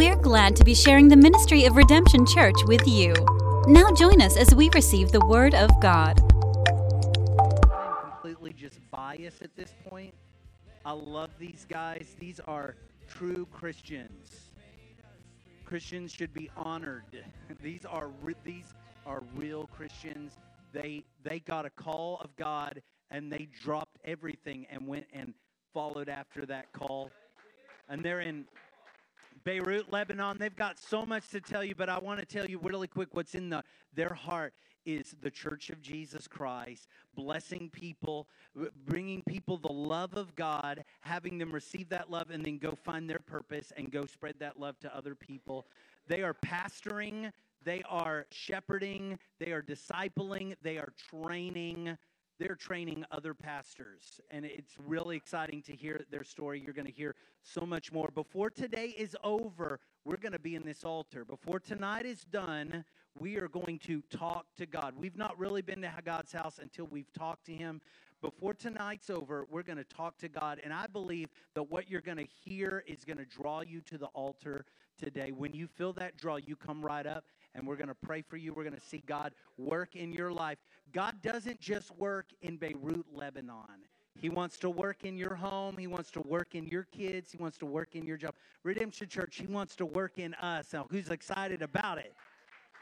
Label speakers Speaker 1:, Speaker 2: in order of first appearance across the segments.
Speaker 1: We're glad to be sharing the ministry of Redemption Church with you. Now join us as we receive the Word of God.
Speaker 2: I'm completely just biased at this point. I love these guys. These are true Christians. Christians should be honored. These are re- these are real Christians. They they got a call of God and they dropped everything and went and followed after that call. And they're in Beirut, Lebanon. They've got so much to tell you, but I want to tell you really quick what's in the, their heart is the church of Jesus Christ, blessing people, bringing people the love of God, having them receive that love, and then go find their purpose and go spread that love to other people. They are pastoring, they are shepherding, they are discipling, they are training they're training other pastors. And it's really exciting to hear their story. You're going to hear so much more. Before today is over, we're going to be in this altar. Before tonight is done, we are going to talk to God. We've not really been to God's house until we've talked to Him. Before tonight's over, we're going to talk to God. And I believe that what you're going to hear is going to draw you to the altar today. When you feel that draw, you come right up and we're going to pray for you. We're going to see God work in your life. God doesn't just work in Beirut, Lebanon. He wants to work in your home. He wants to work in your kids. He wants to work in your job. Redemption Church, He wants to work in us. Now, who's excited about it?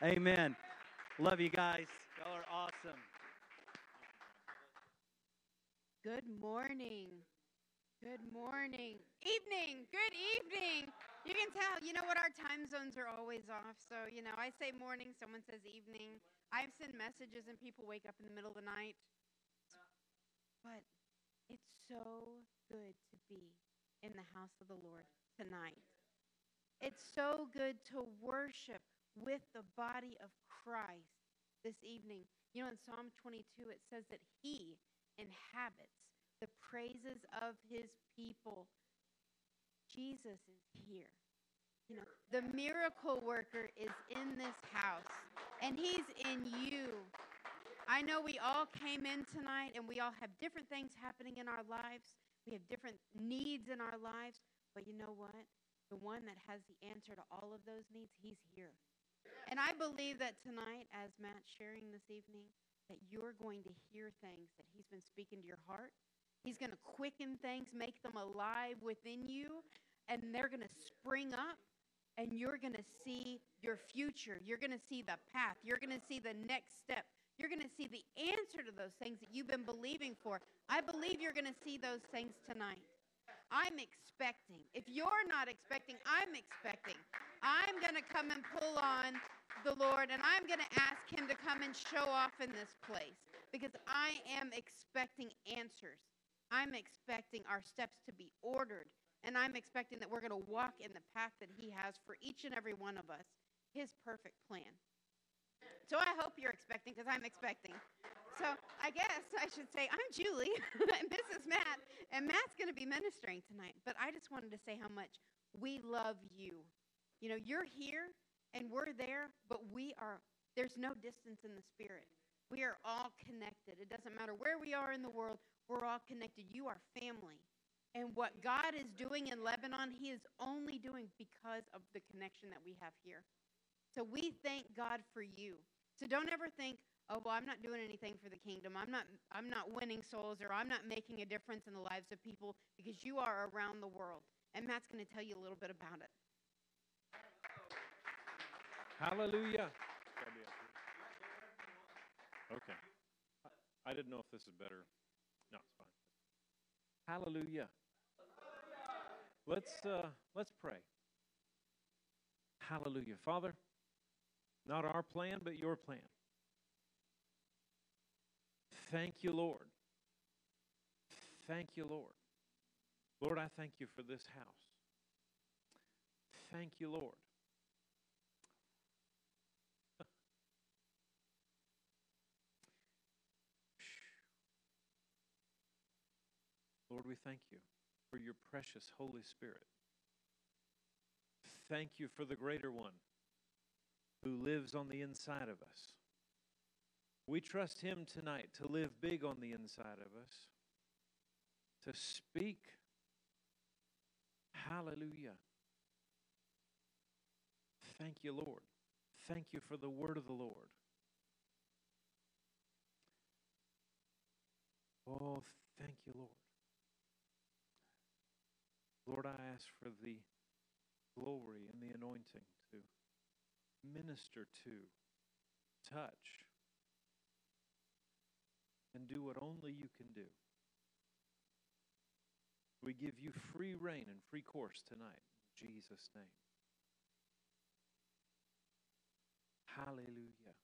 Speaker 2: Amen. Love you guys. Y'all are awesome.
Speaker 3: Good morning. Good morning. Evening. Good evening. You can tell, you know what, our time zones are always off. So, you know, I say morning, someone says evening. I've sent messages and people wake up in the middle of the night. But it's so good to be in the house of the Lord tonight. It's so good to worship with the body of Christ this evening. You know, in Psalm 22, it says that He inhabits the praises of His people. Jesus is here. You know, the miracle worker is in this house, and he's in you. I know we all came in tonight, and we all have different things happening in our lives. We have different needs in our lives, but you know what? The one that has the answer to all of those needs, he's here. And I believe that tonight, as Matt's sharing this evening, that you're going to hear things that he's been speaking to your heart. He's going to quicken things, make them alive within you, and they're going to spring up and you're going to see your future. You're going to see the path. You're going to see the next step. You're going to see the answer to those things that you've been believing for. I believe you're going to see those things tonight. I'm expecting. If you're not expecting, I'm expecting. I'm going to come and pull on the Lord and I'm going to ask Him to come and show off in this place because I am expecting answers. I'm expecting our steps to be ordered and I'm expecting that we're going to walk in the path that He has for each and every one of us, His perfect plan. So I hope you're expecting, because I'm expecting. So I guess I should say, I'm Julie, and this is Matt, and Matt's going to be ministering tonight. But I just wanted to say how much we love you. You know, you're here, and we're there, but we are, there's no distance in the spirit. We are all connected. It doesn't matter where we are in the world, we're all connected. You are family. And what God is doing in Lebanon, He is only doing because of the connection that we have here. So we thank God for you. So don't ever think, oh well, I'm not doing anything for the kingdom. I'm not I'm not winning souls or I'm not making a difference in the lives of people because you are around the world. And Matt's going to tell you a little bit about it.
Speaker 4: Hallelujah. Okay. I didn't know if this is better. Hallelujah. Let's uh, let's pray. Hallelujah. Father, not our plan, but your plan. Thank you, Lord. Thank you, Lord. Lord, I thank you for this house. Thank you, Lord. Lord, we thank you for your precious Holy Spirit. Thank you for the greater one who lives on the inside of us. We trust him tonight to live big on the inside of us, to speak. Hallelujah. Thank you, Lord. Thank you for the word of the Lord. Oh, thank you, Lord. Lord, I ask for the glory and the anointing to minister to, touch, and do what only you can do. We give you free rein and free course tonight. In Jesus' name. Hallelujah.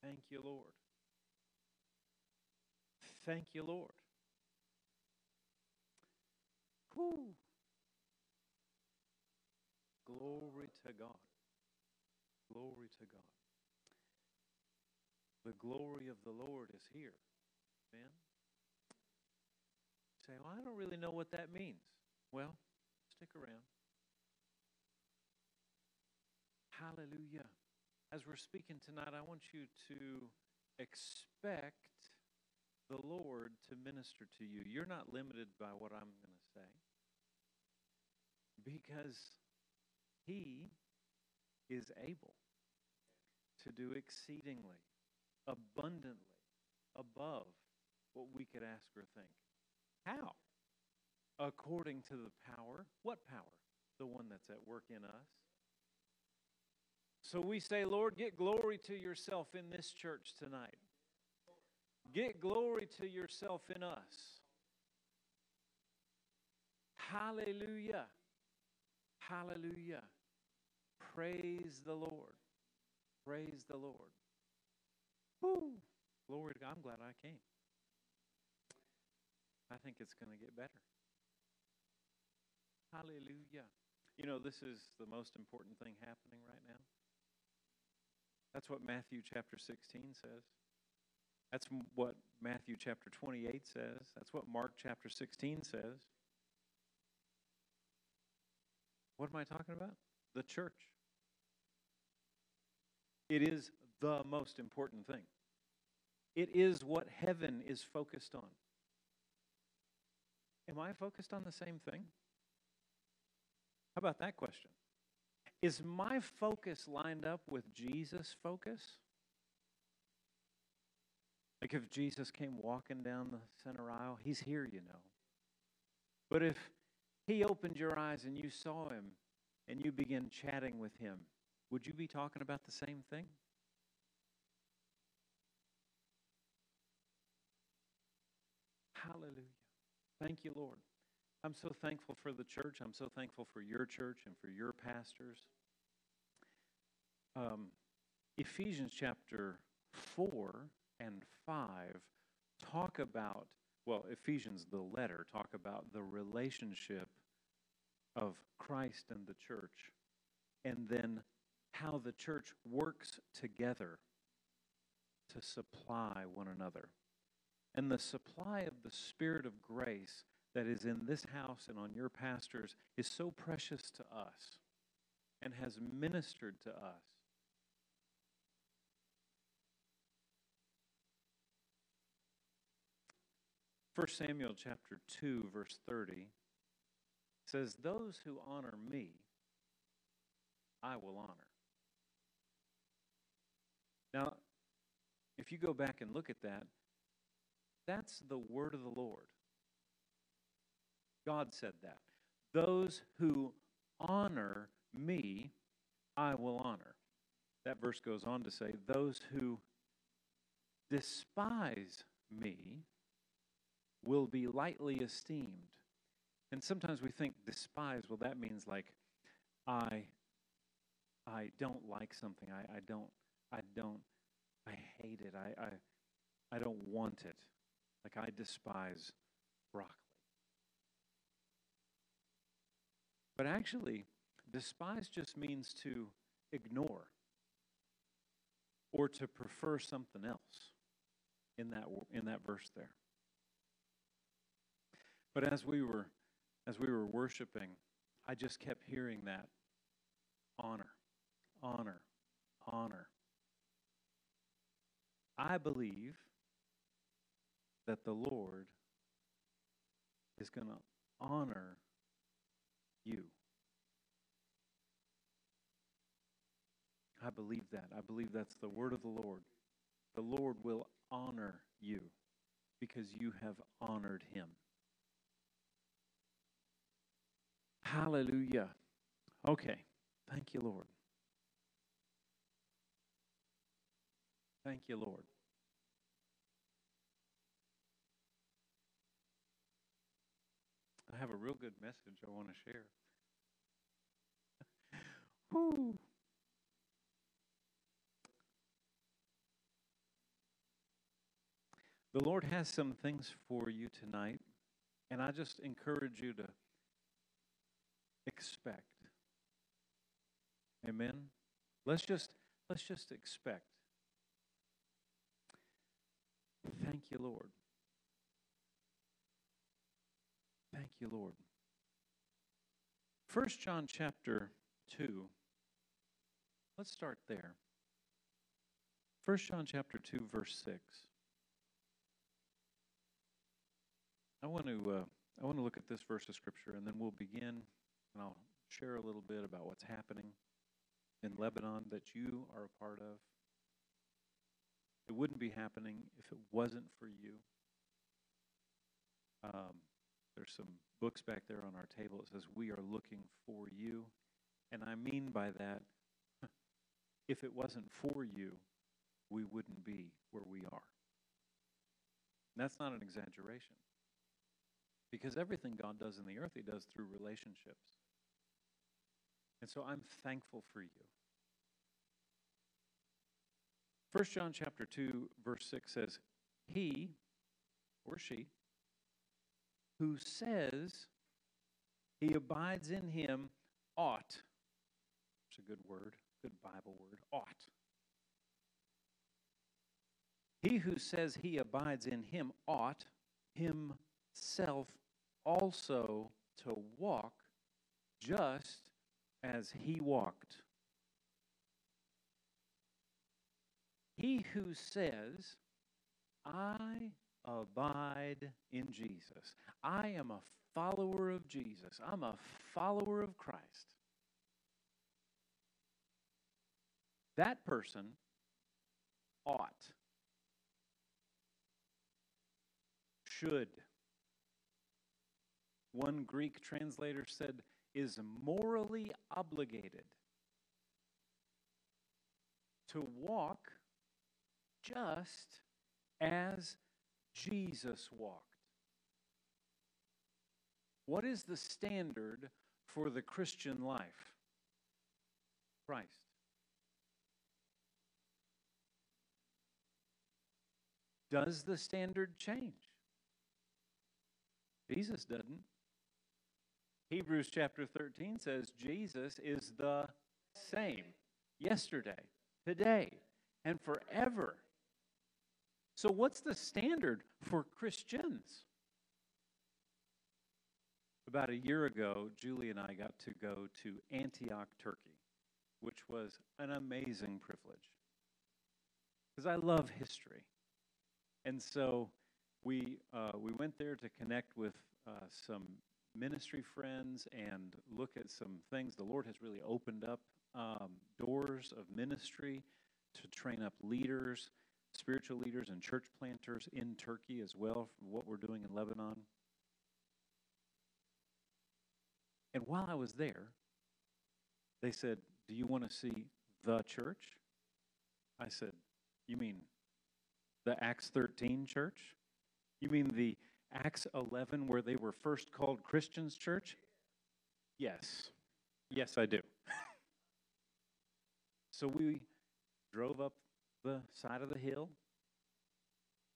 Speaker 4: Thank you, Lord. Thank you, Lord. Whew. Glory to God. Glory to God. The glory of the Lord is here. Amen. Say, well, I don't really know what that means. Well, stick around. Hallelujah. As we're speaking tonight, I want you to expect the Lord to minister to you. You're not limited by what I'm going to say because He is able to do exceedingly, abundantly, above what we could ask or think. How? According to the power. What power? The one that's at work in us. So we say, Lord, get glory to yourself in this church tonight. Get glory to yourself in us. Hallelujah. Hallelujah. Praise the Lord. Praise the Lord. Woo. Glory to God. I'm glad I came. I think it's going to get better. Hallelujah. You know, this is the most important thing happening right now. That's what Matthew chapter 16 says. That's what Matthew chapter 28 says. That's what Mark chapter 16 says. What am I talking about? The church. It is the most important thing. It is what heaven is focused on. Am I focused on the same thing? How about that question? Is my focus lined up with Jesus' focus? Like if Jesus came walking down the center aisle, he's here, you know. But if he opened your eyes and you saw him and you began chatting with him, would you be talking about the same thing? Hallelujah. Thank you, Lord. I'm so thankful for the church. I'm so thankful for your church and for your pastors. Um, Ephesians chapter 4 and 5 talk about, well, Ephesians, the letter, talk about the relationship of Christ and the church, and then how the church works together to supply one another. And the supply of the Spirit of grace that is in this house and on your pastors is so precious to us and has ministered to us. First Samuel chapter 2 verse 30 says those who honor me I will honor. Now, if you go back and look at that, that's the word of the Lord. God said that. Those who honor me, I will honor. That verse goes on to say, Those who despise me will be lightly esteemed. And sometimes we think despise, well, that means like I I don't like something. I, I don't I don't I hate it. I, I I don't want it. Like I despise broccoli. But actually, despise just means to ignore or to prefer something else in that in that verse there. But as we were as we were worshiping, I just kept hearing that honor, honor, honor. I believe that the Lord is going to honor you. I believe that. I believe that's the word of the Lord. The Lord will honor you because you have honored him. Hallelujah. Okay. Thank you, Lord. Thank you, Lord. I have a real good message I want to share. The Lord has some things for you tonight, and I just encourage you to expect. Amen. Let's just let's just expect. Thank you, Lord. Thank you, Lord. First John chapter 2. Let's start there. First John chapter 2 verse 6. I want to uh, I want to look at this verse of scripture and then we'll begin and I'll share a little bit about what's happening in Lebanon that you are a part of. It wouldn't be happening if it wasn't for you. Um, there's some books back there on our table. It says, We are looking for you. And I mean by that, if it wasn't for you, we wouldn't be where we are. And that's not an exaggeration. Because everything God does in the earth, He does through relationships. And so I'm thankful for you. 1 John chapter 2 verse 6 says, "He or she who says he abides in him ought it's a good word, good Bible word, ought. He who says he abides in him ought himself also to walk just as he walked. He who says, I abide in Jesus, I am a follower of Jesus, I'm a follower of Christ. That person ought, should. One Greek translator said, is morally obligated to walk just as Jesus walked. What is the standard for the Christian life? Christ. Does the standard change? Jesus doesn't. Hebrews chapter 13 says Jesus is the same yesterday, today, and forever. So, what's the standard for Christians? About a year ago, Julie and I got to go to Antioch, Turkey, which was an amazing privilege. Because I love history. And so we, uh, we went there to connect with uh, some ministry friends and look at some things. The Lord has really opened up um, doors of ministry to train up leaders, spiritual leaders, and church planters in Turkey as well, what we're doing in Lebanon. And while I was there, they said, Do you want to see the church? I said, You mean the Acts 13 church? You mean the Acts 11 where they were first called Christians church? Yes. Yes, I do. so we drove up the side of the hill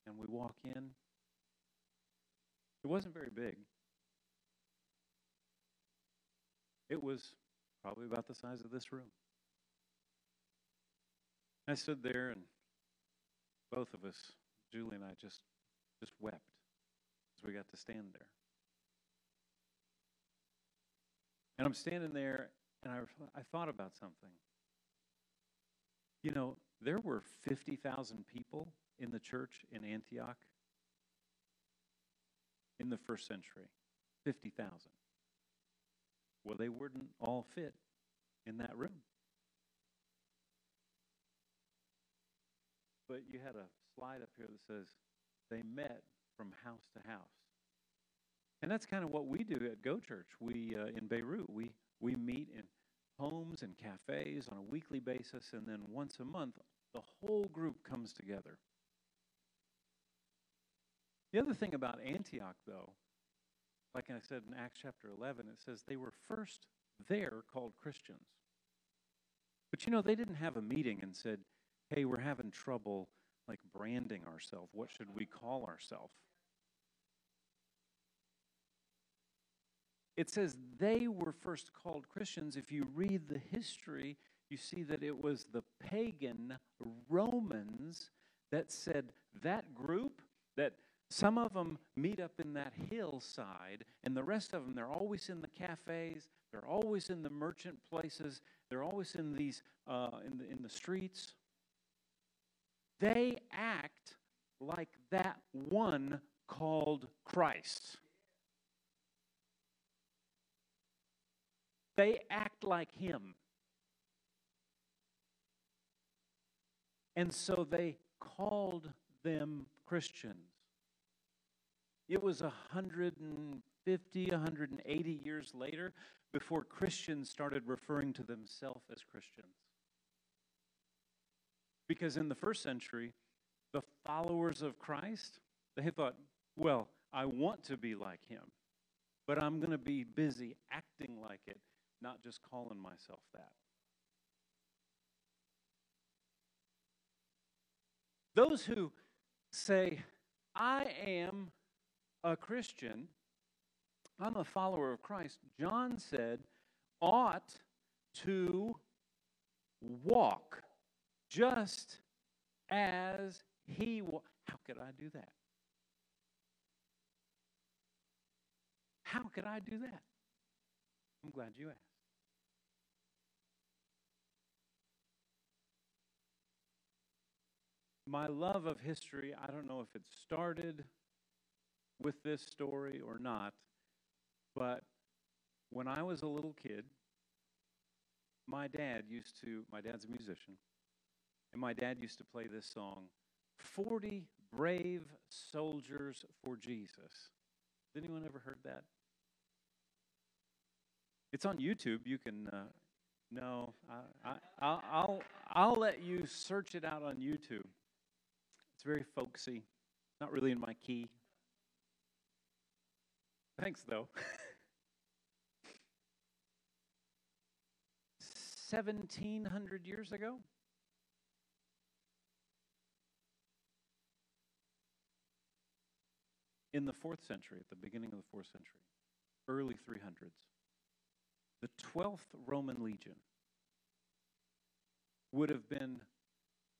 Speaker 4: and we walk in. It wasn't very big. It was probably about the size of this room. I stood there and both of us, Julie and I, just just wept we got to stand there. And I'm standing there, and I, I thought about something. You know, there were 50,000 people in the church in Antioch in the first century. 50,000. Well, they wouldn't all fit in that room. but you had a slide up here that says they met from house to house. And that's kind of what we do at Go Church. We uh, in Beirut, we we meet in homes and cafes on a weekly basis, and then once a month, the whole group comes together. The other thing about Antioch, though, like I said in Acts chapter 11, it says they were first there called Christians. But you know, they didn't have a meeting and said, hey, we're having trouble like branding ourselves. What should we call ourselves? It says they were first called Christians. If you read the history, you see that it was the pagan Romans that said that group, that some of them meet up in that hillside, and the rest of them, they're always in the cafes, they're always in the merchant places, they're always in these uh, in the in the streets. They act like that one called Christ. They act like him. And so they called them Christians. It was 150, 180 years later before Christians started referring to themselves as Christians. Because in the first century, the followers of Christ, they thought, well, I want to be like him, but I'm going to be busy acting like it, not just calling myself that. Those who say, I am a Christian, I'm a follower of Christ, John said, ought to walk just as he wa- How could I do that? How could I do that? I'm glad you asked. My love of history, I don't know if it started with this story or not, but when I was a little kid, my dad used to, my dad's a musician, and my dad used to play this song 40 Brave Soldiers for Jesus. Has anyone ever heard that? It's on YouTube. You can, uh, no, I, I, I'll, I'll, I'll let you search it out on YouTube. It's very folksy, not really in my key. Thanks, though. 1700 years ago? In the fourth century, at the beginning of the fourth century, early 300s, the 12th Roman legion would have been,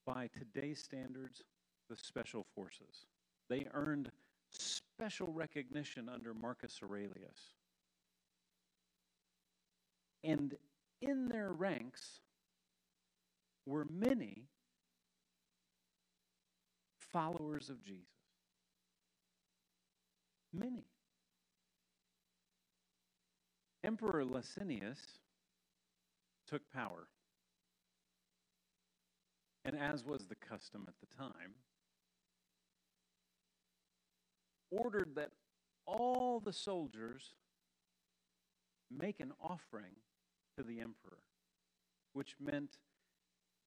Speaker 4: by today's standards, the special forces. They earned special recognition under Marcus Aurelius. And in their ranks were many followers of Jesus. Many. Emperor Licinius took power. And as was the custom at the time, ordered that all the soldiers make an offering to the emperor, which meant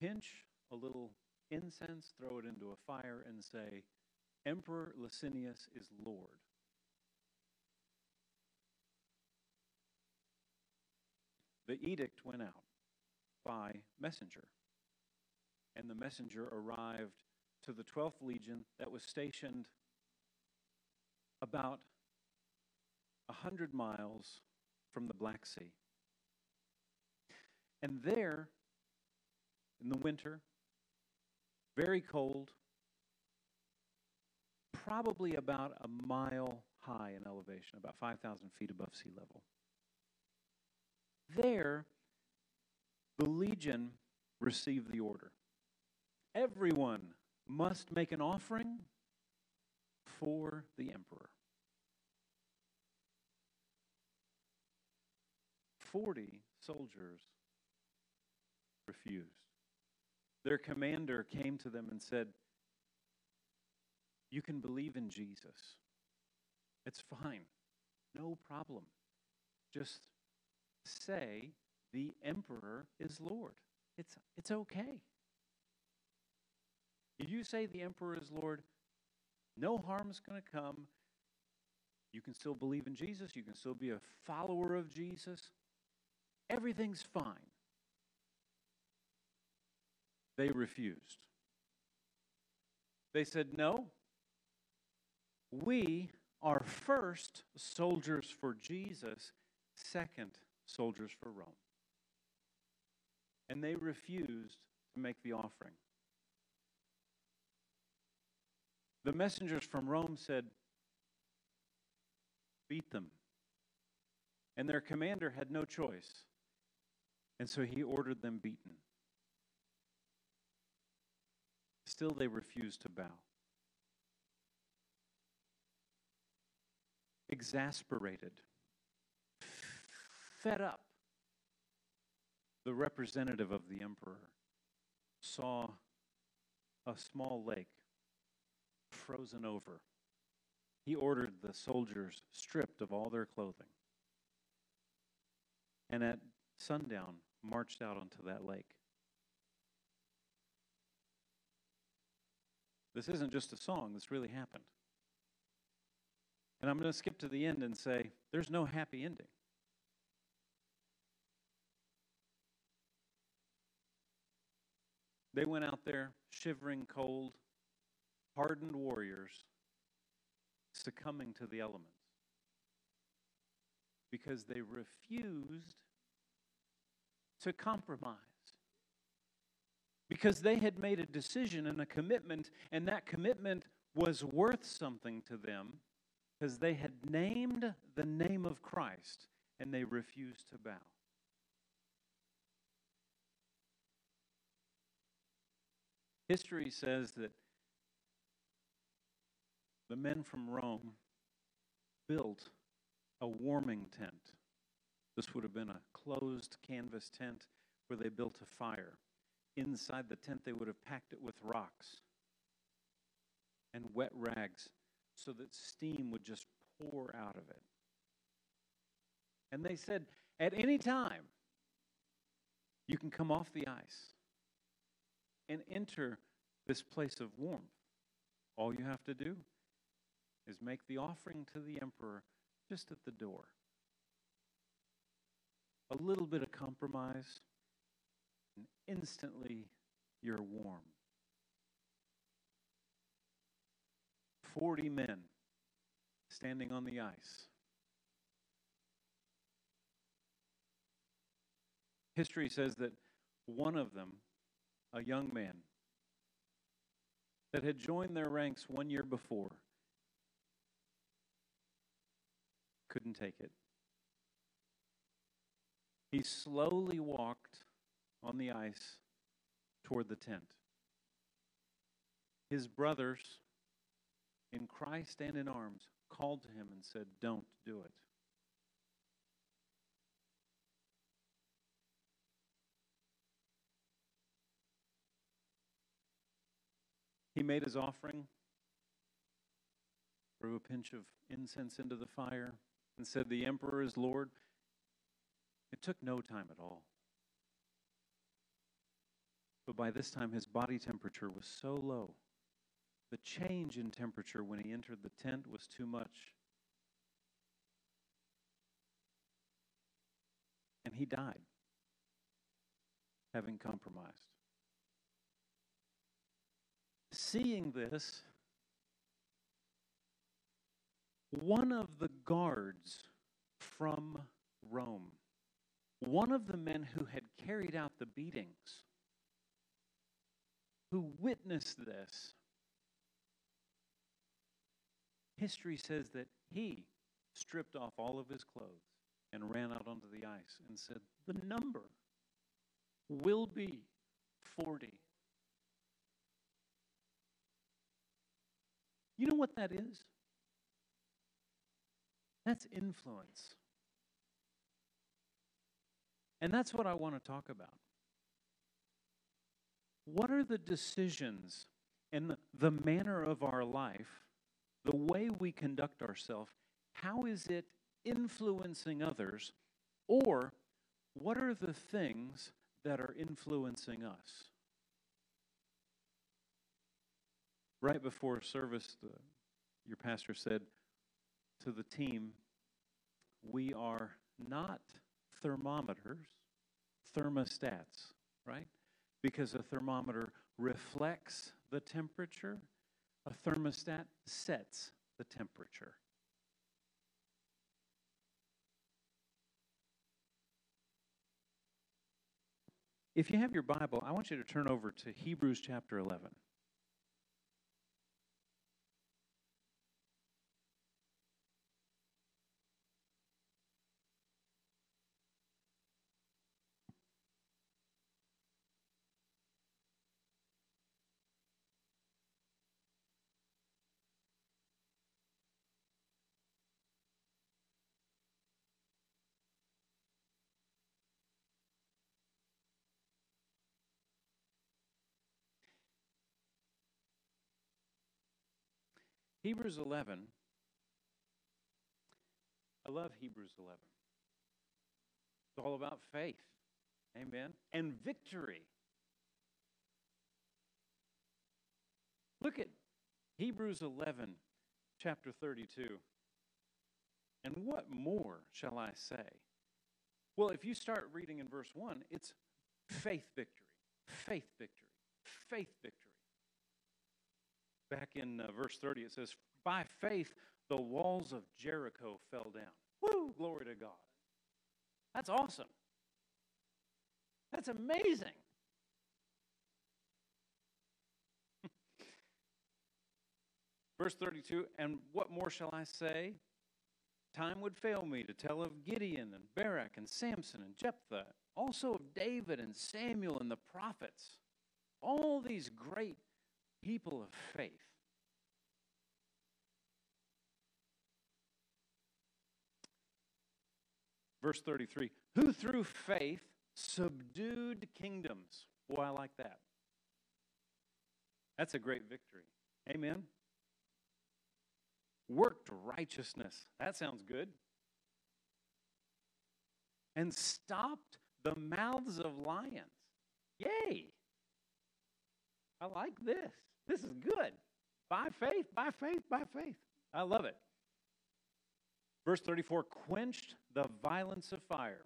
Speaker 4: pinch a little incense, throw it into a fire, and say, Emperor Licinius is Lord. The edict went out by messenger, and the messenger arrived to the 12th Legion that was stationed about a hundred miles from the Black Sea. And there, in the winter, very cold, probably about a mile high in elevation, about 5,000 feet above sea level. There, the legion received the order. Everyone must make an offering for the emperor. 40 soldiers refused. Their commander came to them and said, You can believe in Jesus. It's fine. No problem. Just say the emperor is Lord. It's, it's okay. If you say the emperor is Lord, no harm's going to come. You can still believe in Jesus. You can still be a follower of Jesus. Everything's fine. They refused. They said, No, we are first soldiers for Jesus, second soldiers for Rome. And they refused to make the offering. The messengers from Rome said, Beat them. And their commander had no choice. And so he ordered them beaten. Still, they refused to bow. Exasperated, fed up, the representative of the emperor saw a small lake frozen over. He ordered the soldiers stripped of all their clothing. And at sundown, marched out onto that lake. This isn't just a song, this really happened. And I'm going to skip to the end and say there's no happy ending. They went out there shivering cold, hardened warriors, succumbing to the elements because they refused to compromise. Because they had made a decision and a commitment, and that commitment was worth something to them because they had named the name of Christ and they refused to bow. History says that the men from Rome built a warming tent. This would have been a closed canvas tent where they built a fire. Inside the tent, they would have packed it with rocks and wet rags so that steam would just pour out of it. And they said, at any time, you can come off the ice and enter this place of warmth. All you have to do is make the offering to the emperor just at the door. A little bit of compromise, and instantly you're warm. 40 men standing on the ice. History says that one of them, a young man, that had joined their ranks one year before, couldn't take it. He slowly walked on the ice toward the tent. His brothers, in Christ and in arms, called to him and said, Don't do it. He made his offering, threw a pinch of incense into the fire, and said, The emperor is Lord. It took no time at all. But by this time, his body temperature was so low. The change in temperature when he entered the tent was too much. And he died, having compromised. Seeing this, one of the guards from Rome, one of the men who had carried out the beatings, who witnessed this, history says that he stripped off all of his clothes and ran out onto the ice and said, The number will be 40. You know what that is? That's influence. And that's what I want to talk about. What are the decisions And the, manner of our life, the way we conduct ourselves, how is it influencing others? Or what are the things that are influencing us? Right before service, the, your pastor said to the team, We are not thermometers, thermostats, right? Because a thermometer reflects the temperature, a thermostat sets the temperature. If you have your Bible, I want you to turn over to Hebrews chapter 11. Hebrews 11. I love Hebrews 11. It's all about faith. Amen. And victory. Look at Hebrews 11, chapter 32. And what more shall I say? Well, if you start reading in verse 1, it's faith victory, faith victory, faith victory back in uh, verse 30, it says, By faith, the walls of Jericho fell down. Woo! Glory to God. That's awesome. That's amazing. Verse 32 And what more shall I say? Time would fail me to tell of Gideon and Barak and Samson and Jephthah, also of David and Samuel and the prophets. All these great people of faith. Verse 33 Who through faith subdued kingdoms. Boy, I like that. That's a great victory. Amen. Worked righteousness. That sounds good. And stopped the mouths of lions. Yay! I like this. This is good. By faith, by faith, by faith. I love it. Verse 34 quenched the violence of fire,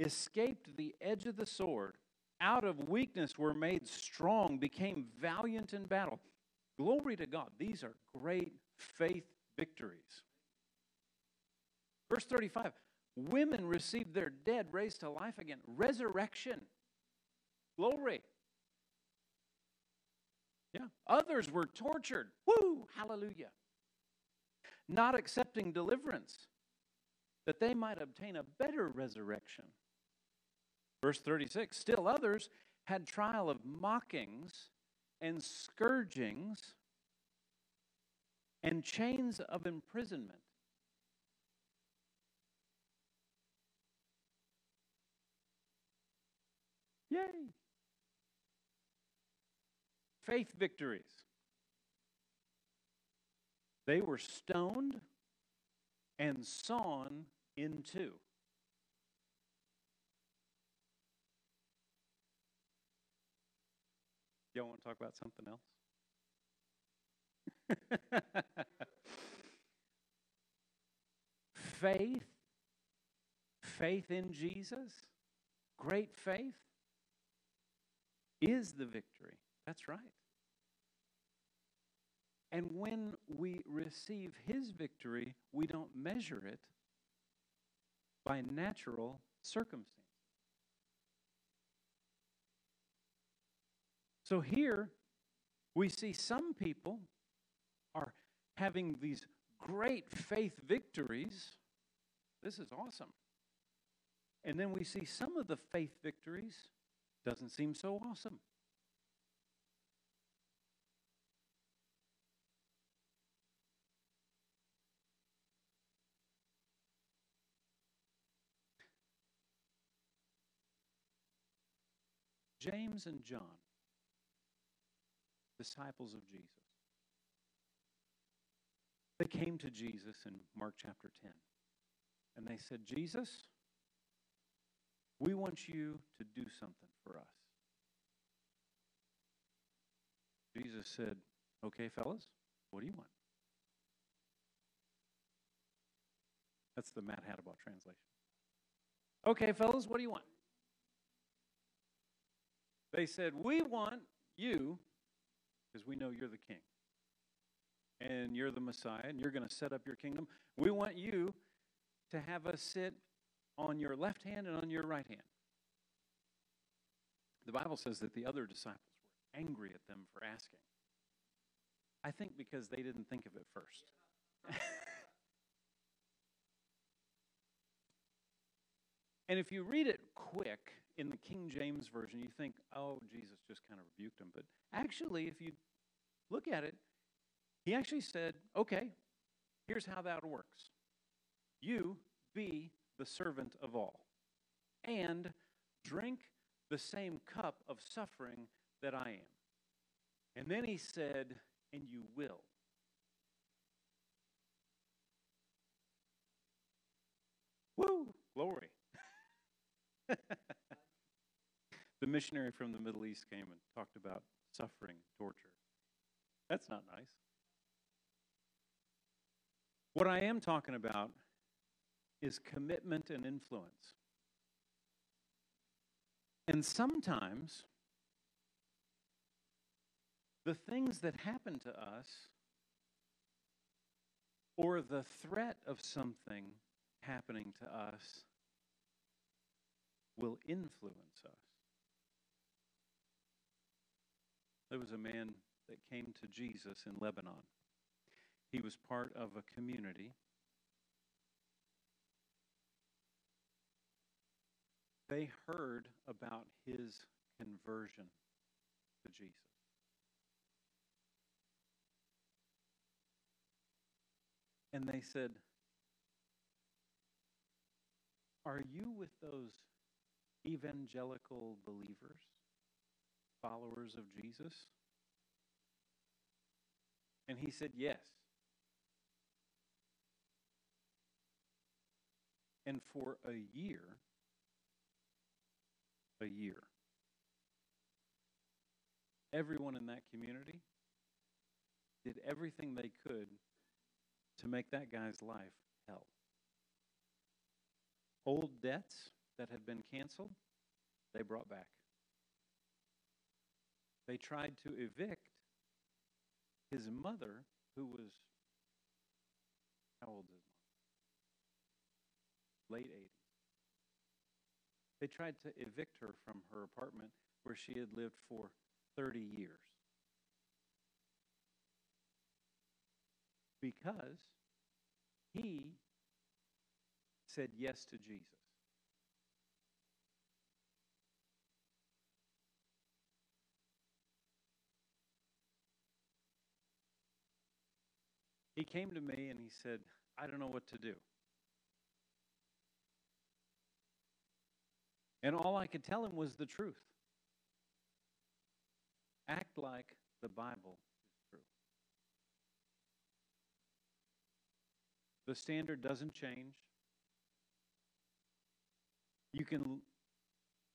Speaker 4: escaped the edge of the sword, out of weakness were made strong, became valiant in battle. Glory to God. These are great faith victories. Verse 35 women received their dead raised to life again. Resurrection. Glory. Yeah. Others were tortured. Woo! Hallelujah. Not accepting deliverance, that they might obtain a better resurrection. Verse 36 Still others had trial of mockings and scourgings and chains of imprisonment. Yay! Faith victories. They were stoned and sawn in two. Y'all want to talk about something else? faith, faith in Jesus, great faith, is the victory. That's right. And when we receive his victory, we don't measure it by natural circumstance. So here we see some people are having these great faith victories. This is awesome. And then we see some of the faith victories doesn't seem so awesome. James and John, disciples of Jesus. They came to Jesus in Mark chapter 10 and they said, Jesus, we want you to do something for us. Jesus said, Okay, fellas, what do you want? That's the Matt Hattabaugh translation. Okay, fellas, what do you want? They said, We want you, because we know you're the king, and you're the Messiah, and you're going to set up your kingdom. We want you to have us sit on your left hand and on your right hand. The Bible says that the other disciples were angry at them for asking. I think because they didn't think of it first. and if you read it quick in the King James Version, you think, oh, Jesus just kind of rebuked him. But actually, if you look at it, he actually said, okay, here's how that works. You be the servant of all, and drink the same cup of suffering that I am. And then he said, and you will. Woo! Glory. the missionary from the Middle East came and talked about suffering, torture. That's not nice. What I am talking about is commitment and influence. And sometimes the things that happen to us or the threat of something happening to us will influence us. There was a man that came to Jesus in Lebanon. He was part of a community. They heard about his conversion to Jesus. And they said, Are you with those evangelical believers, followers of Jesus? And he said, Yes. And for a year, a year, everyone in that community did everything they could to make that guy's life hell. Old debts that had been canceled, they brought back. They tried to evict his mother, who was, how old is mom? Late 80s. They tried to evict her from her apartment where she had lived for 30 years. Because he said yes to Jesus. He came to me and he said, I don't know what to do. And all I could tell him was the truth. Act like the Bible is true. The standard doesn't change. You can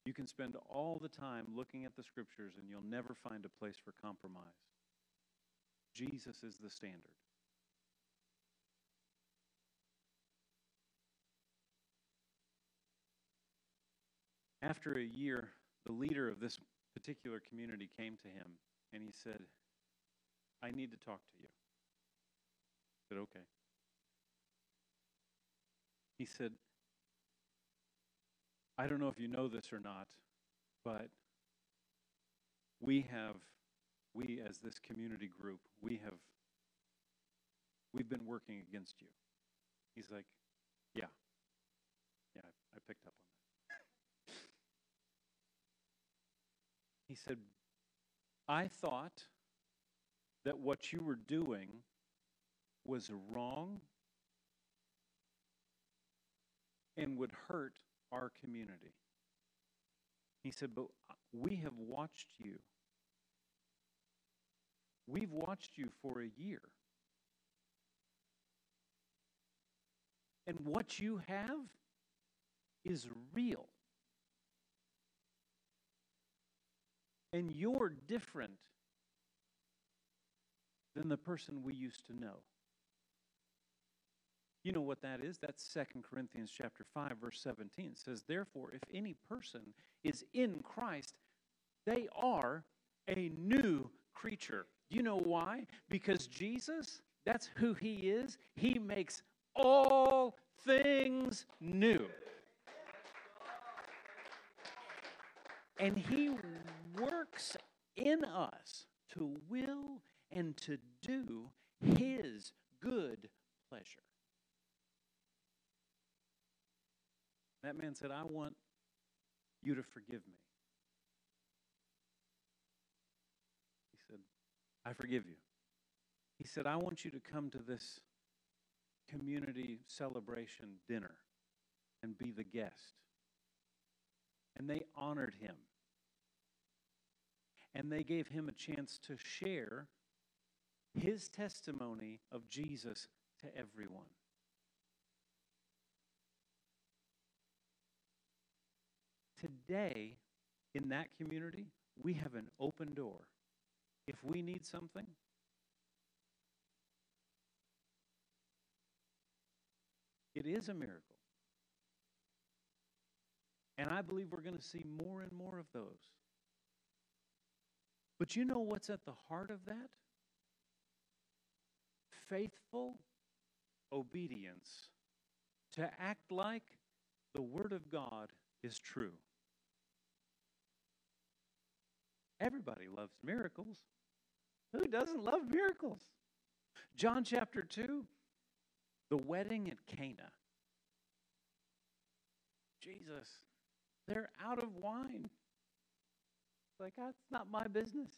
Speaker 4: you can spend all the time looking at the scriptures and you'll never find a place for compromise. Jesus is the standard. After a year, the leader of this particular community came to him and he said, I need to talk to you. I said, okay. He said, I don't know if you know this or not, but we have, we as this community group, we have, we've been working against you. He's like, yeah. Yeah, I picked up on He said, I thought that what you were doing was wrong and would hurt our community. He said, But we have watched you We've watched you for a year. And what you have is real. And you're different than the person we used to know. You know what that is? That's Second Corinthians chapter 5 verse 17. It says, "Therefore, if any person is in Christ, they are a new creature." Do you know why? Because Jesus, that's who he is. He makes all things new. And he works in us to will and to do his good pleasure. That man said, I want you to forgive me. He said, I forgive you. He said, I want you to come to this community celebration dinner and be the guest. And they honored him. And they gave him a chance to share his testimony of Jesus to everyone. Today, in that community, we have an open door. If we need something, it is a miracle. And I believe we're going to see more and more of those. But you know what's at the heart of that? Faithful obedience to act like the Word of God is true. Everybody loves miracles. Who doesn't love miracles? John chapter 2, the wedding at Cana. Jesus, they're out of wine. Like, that's not my business.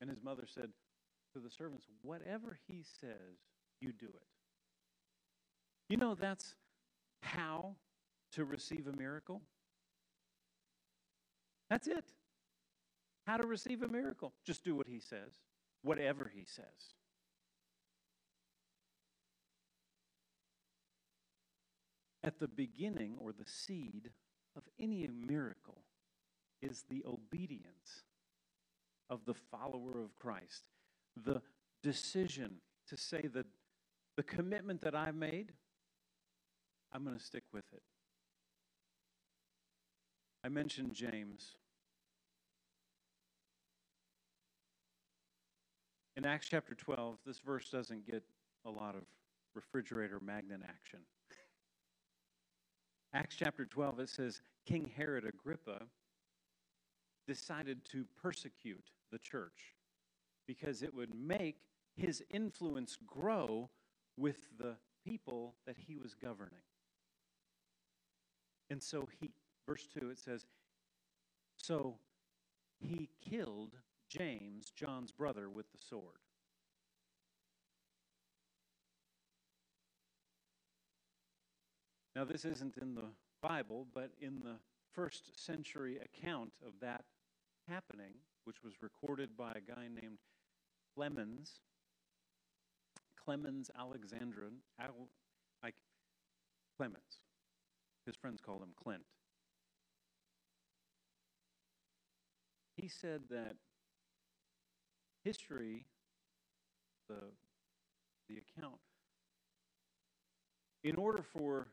Speaker 4: And his mother said to the servants, Whatever he says, you do it. You know, that's how to receive a miracle. That's it. How to receive a miracle. Just do what he says, whatever he says. At the beginning or the seed of any miracle is the obedience of the follower of Christ, the decision to say that the commitment that I've made, I'm going to stick with it. I mentioned James. In Acts chapter 12, this verse doesn't get a lot of refrigerator magnet action. Acts chapter 12, it says King Herod Agrippa decided to persecute the church because it would make his influence grow with the people that he was governing. And so he, verse 2, it says, So he killed James, John's brother, with the sword. Now, this isn't in the Bible, but in the first century account of that happening, which was recorded by a guy named Clemens, Clemens Alexandrin, Al, like Clemens. His friends called him Clint. He said that history, the, the account, in order for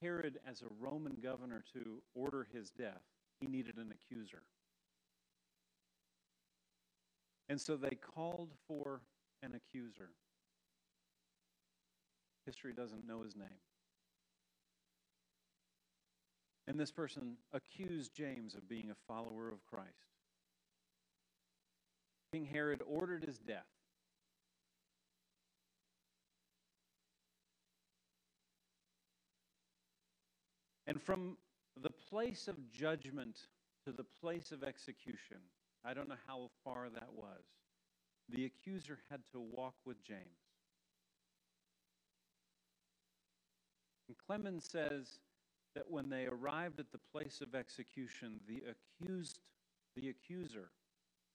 Speaker 4: Herod, as a Roman governor, to order his death, he needed an accuser. And so they called for an accuser. History doesn't know his name. And this person accused James of being a follower of Christ. King Herod ordered his death. And from the place of judgment to the place of execution, I don't know how far that was, the accuser had to walk with James. And Clemens says that when they arrived at the place of execution, the accused the accuser,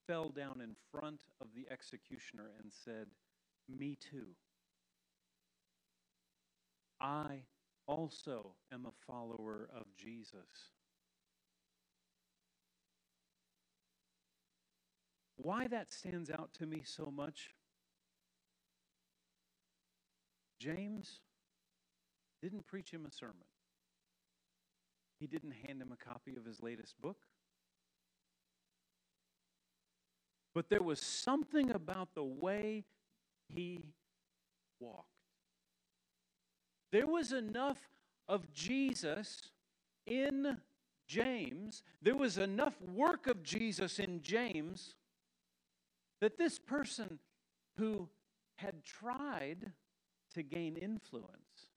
Speaker 4: fell down in front of the executioner and said, Me too. I also am a follower of Jesus. Why that stands out to me so much? James didn't preach him a sermon. He didn't hand him a copy of his latest book. But there was something about the way he walked. There was enough of Jesus in James, there was enough work of Jesus in James that this person who had tried to gain influence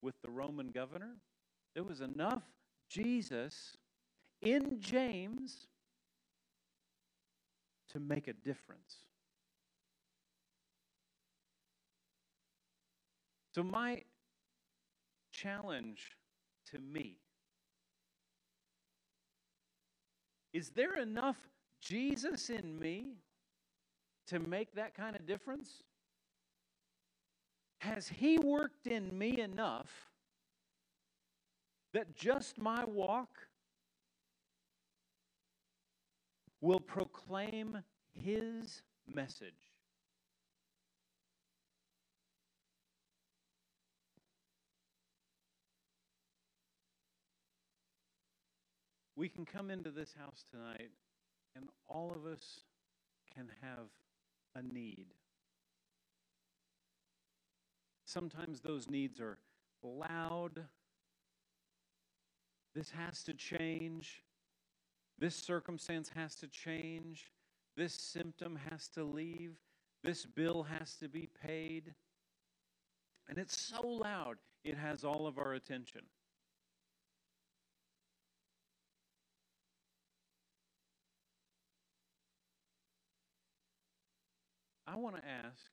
Speaker 4: with the Roman governor, there was enough Jesus in James to make a difference. So, my challenge to me is there enough Jesus in me to make that kind of difference? Has He worked in me enough that just my walk will proclaim His message? We can come into this house tonight, and all of us can have a need. Sometimes those needs are loud. This has to change. This circumstance has to change. This symptom has to leave. This bill has to be paid. And it's so loud, it has all of our attention. I want to ask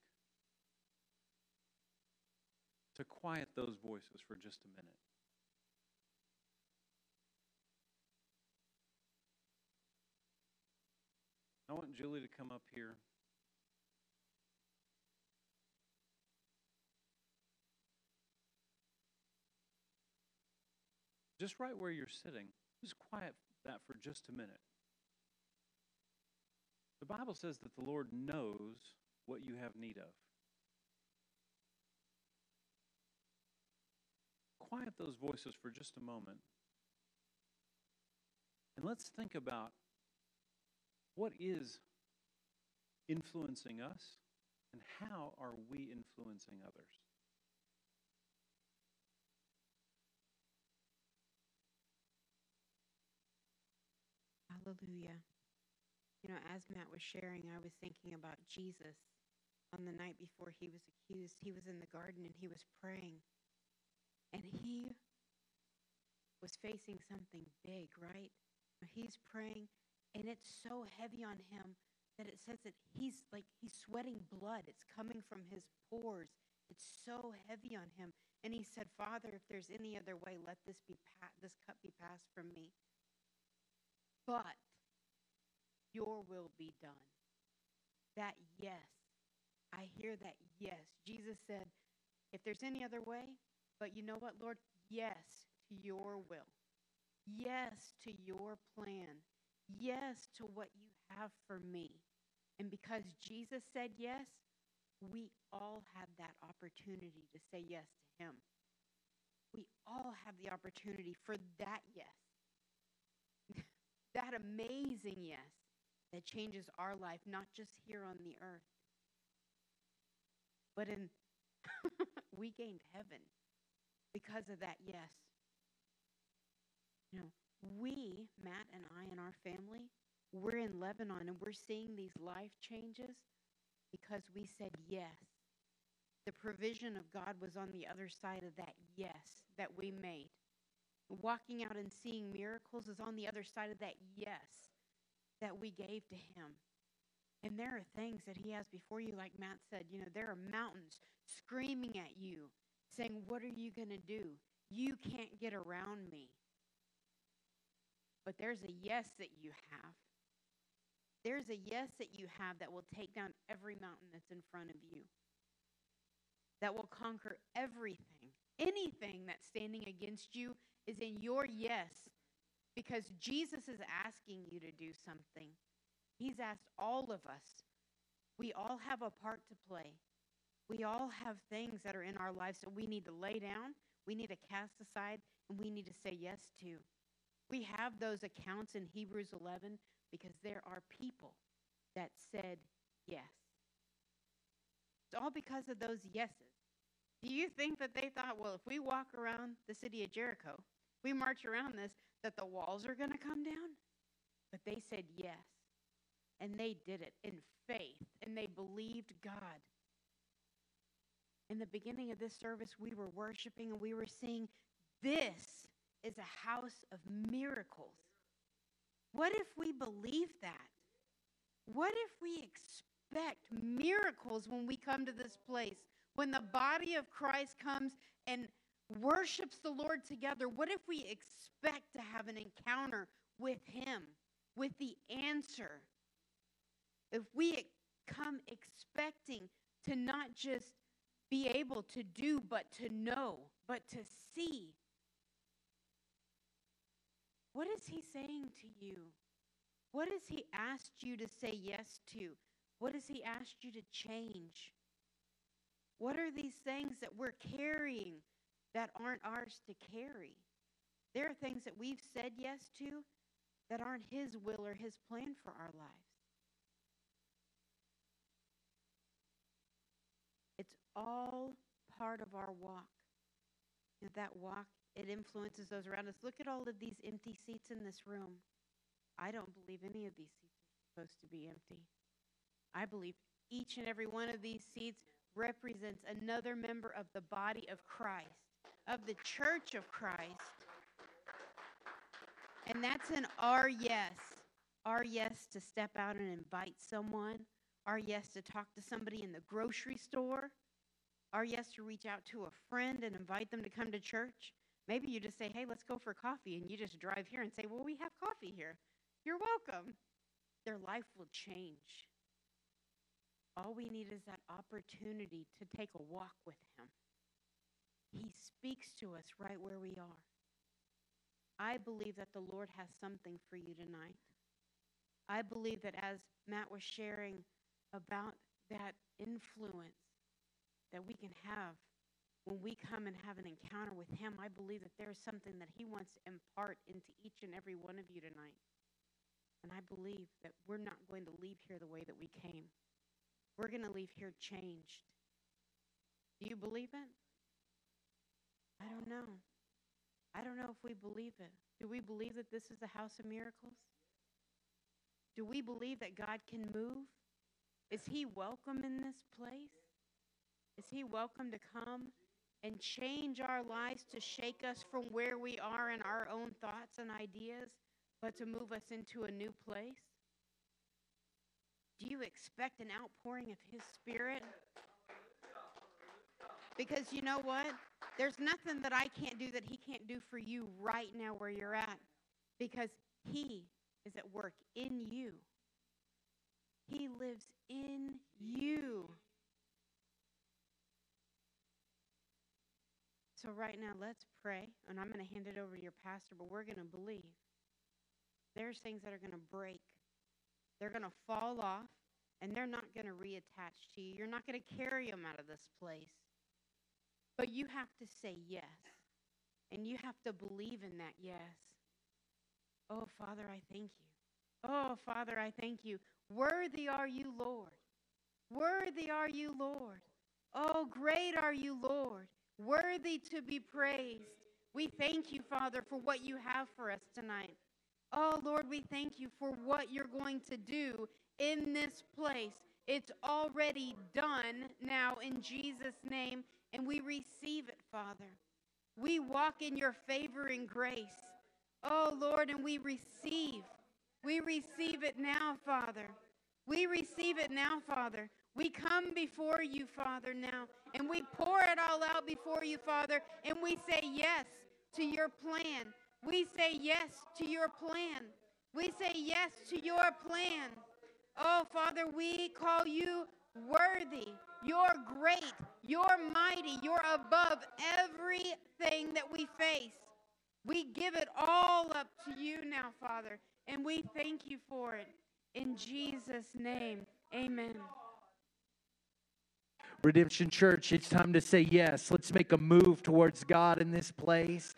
Speaker 4: to quiet those voices for just a minute. I want Julie to come up here. Just right where you're sitting, just quiet that for just a minute. The Bible says that the Lord knows what you have need of. Quiet those voices for just a moment. And let's think about what is influencing us and how are we influencing others?
Speaker 3: Hallelujah. You know, as Matt was sharing, I was thinking about Jesus on the night before he was accused. He was in the garden and he was praying. And he was facing something big, right? He's praying and it's so heavy on him that it says that he's like he's sweating blood. It's coming from his pores. It's so heavy on him. And he said, "Father, if there's any other way, let this be pa- this cup be passed from me. But your will be done." That yes. I hear that yes. Jesus said, if there's any other way, but you know what, Lord? Yes to your will. Yes to your plan. Yes to what you have for me. And because Jesus said yes, we all have that opportunity to say yes to him. We all have the opportunity for that yes. that amazing yes that changes our life, not just here on the earth, but in we gained heaven because of that yes. You know, we, Matt and I and our family, we're in Lebanon and we're seeing these life changes because we said yes. The provision of God was on the other side of that yes that we made. Walking out and seeing miracles is on the other side of that yes that we gave to Him. And there are things that he has before you, like Matt said, you know, there are mountains screaming at you, saying, What are you going to do? You can't get around me. But there's a yes that you have There's a yes that you have that will take down every mountain that's in front of you, that will conquer everything. Anything that's standing against you is in your yes because Jesus is asking you to do something. He's asked all of us. We all have a part to play. We all have things that are in our lives that we need to lay down, we need to cast aside, and we need to say yes to. We have those accounts in Hebrews 11 because there are people that said yes. It's all because of those yeses. Do you think that they thought, well, if we walk around the city of Jericho, we march around this, that the walls are going to come down? But they said yes. And they did it in faith, and they believed God. In the beginning of this service, we were worshiping and we were seeing this is a house of miracles. What if we believe that? What if we expect miracles when we come to this place? When the body of Christ comes and worships the Lord together, what if we expect to have an encounter with Him, with the answer? If we come expecting to not just be able to do, but to know, but to see, what is he saying to you? What has he asked you to say yes to? What has he asked you to change? What are these things that we're carrying that aren't ours to carry? There are things that we've said yes to that aren't his will or his plan for our lives. All part of our walk. And that walk it influences those around us. Look at all of these empty seats in this room. I don't believe any of these seats are supposed to be empty. I believe each and every one of these seats represents another member of the body of Christ, of the church of Christ. And that's an our yes. Our yes to step out and invite someone. Our yes to talk to somebody in the grocery store. Our yes to reach out to a friend and invite them to come to church. Maybe you just say, hey, let's go for coffee, and you just drive here and say, well, we have coffee here. You're welcome. Their life will change. All we need is that opportunity to take a walk with Him. He speaks to us right where we are. I believe that the Lord has something for you tonight. I believe that as Matt was sharing about that influence that we can have when we come and have an encounter with Him, I believe that there's something that He wants to impart into each and every one of you tonight. And I believe that we're not going to leave here the way that we came. We're going to leave here changed. Do you believe it? I don't know. I don't know if we believe it. Do we believe that this is the house of miracles? Do we believe that God can move? Is He welcome in this place? Is He welcome to come and change our lives to shake us from where we are in our own thoughts and ideas, but to move us into a new place? Do you expect an outpouring of His Spirit? Because you know what? There's nothing that I can't do that He can't do for you right now where you're at. Because He is at work in you, He lives in you. So, right now, let's pray, and I'm going to hand it over to your pastor, but we're going to believe. There's things that are going to break, they're going to fall off, and they're not going to reattach to you. You're not going to carry them out of this place. But you have to say yes, and you have to believe in that yes. Oh, Father, I thank you. Oh, Father, I thank you. Worthy are you, Lord. Worthy are you, Lord. Oh, great are you, Lord worthy to be praised. We thank you, Father, for what you have for us tonight. Oh, Lord, we thank you for what you're going to do in this place. It's already done now in Jesus' name, and we receive it, Father. We walk in your favor and grace. Oh, Lord, and we receive. We receive it now, Father. We receive it now, Father. We come before you, Father, now, and we pour it all out before you, Father, and we say yes to your plan. We say yes to your plan. We say yes to your plan. Oh, Father, we call you worthy. You're great. You're mighty. You're above everything that we face. We give it all up to you now, Father, and we thank you for it. In Jesus' name, amen.
Speaker 2: Redemption Church, it's time to say yes. Let's make a move towards God in this place.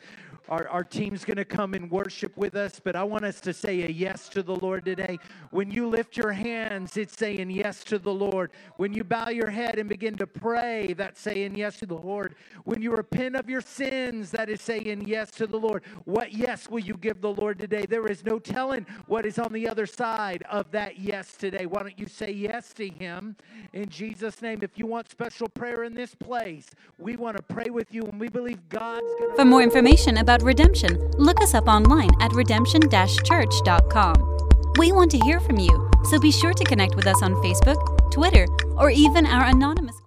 Speaker 2: Our, our team's going to come and worship with us, but I want us to say a yes to the Lord today. When you lift your hands, it's saying yes to the Lord. When you bow your head and begin to pray, that's saying yes to the Lord. When you repent of your sins, that is saying yes to the Lord. What yes will you give the Lord today? There is no telling what is on the other side of that yes today. Why don't you say yes to Him in Jesus' name? If you want special prayer in this place, we want to pray with you and we believe God's going to.
Speaker 1: For more information about redemption, look us up online at redemption church.com. We want to hear from you, so be sure to connect with us on Facebook, Twitter, or even our anonymous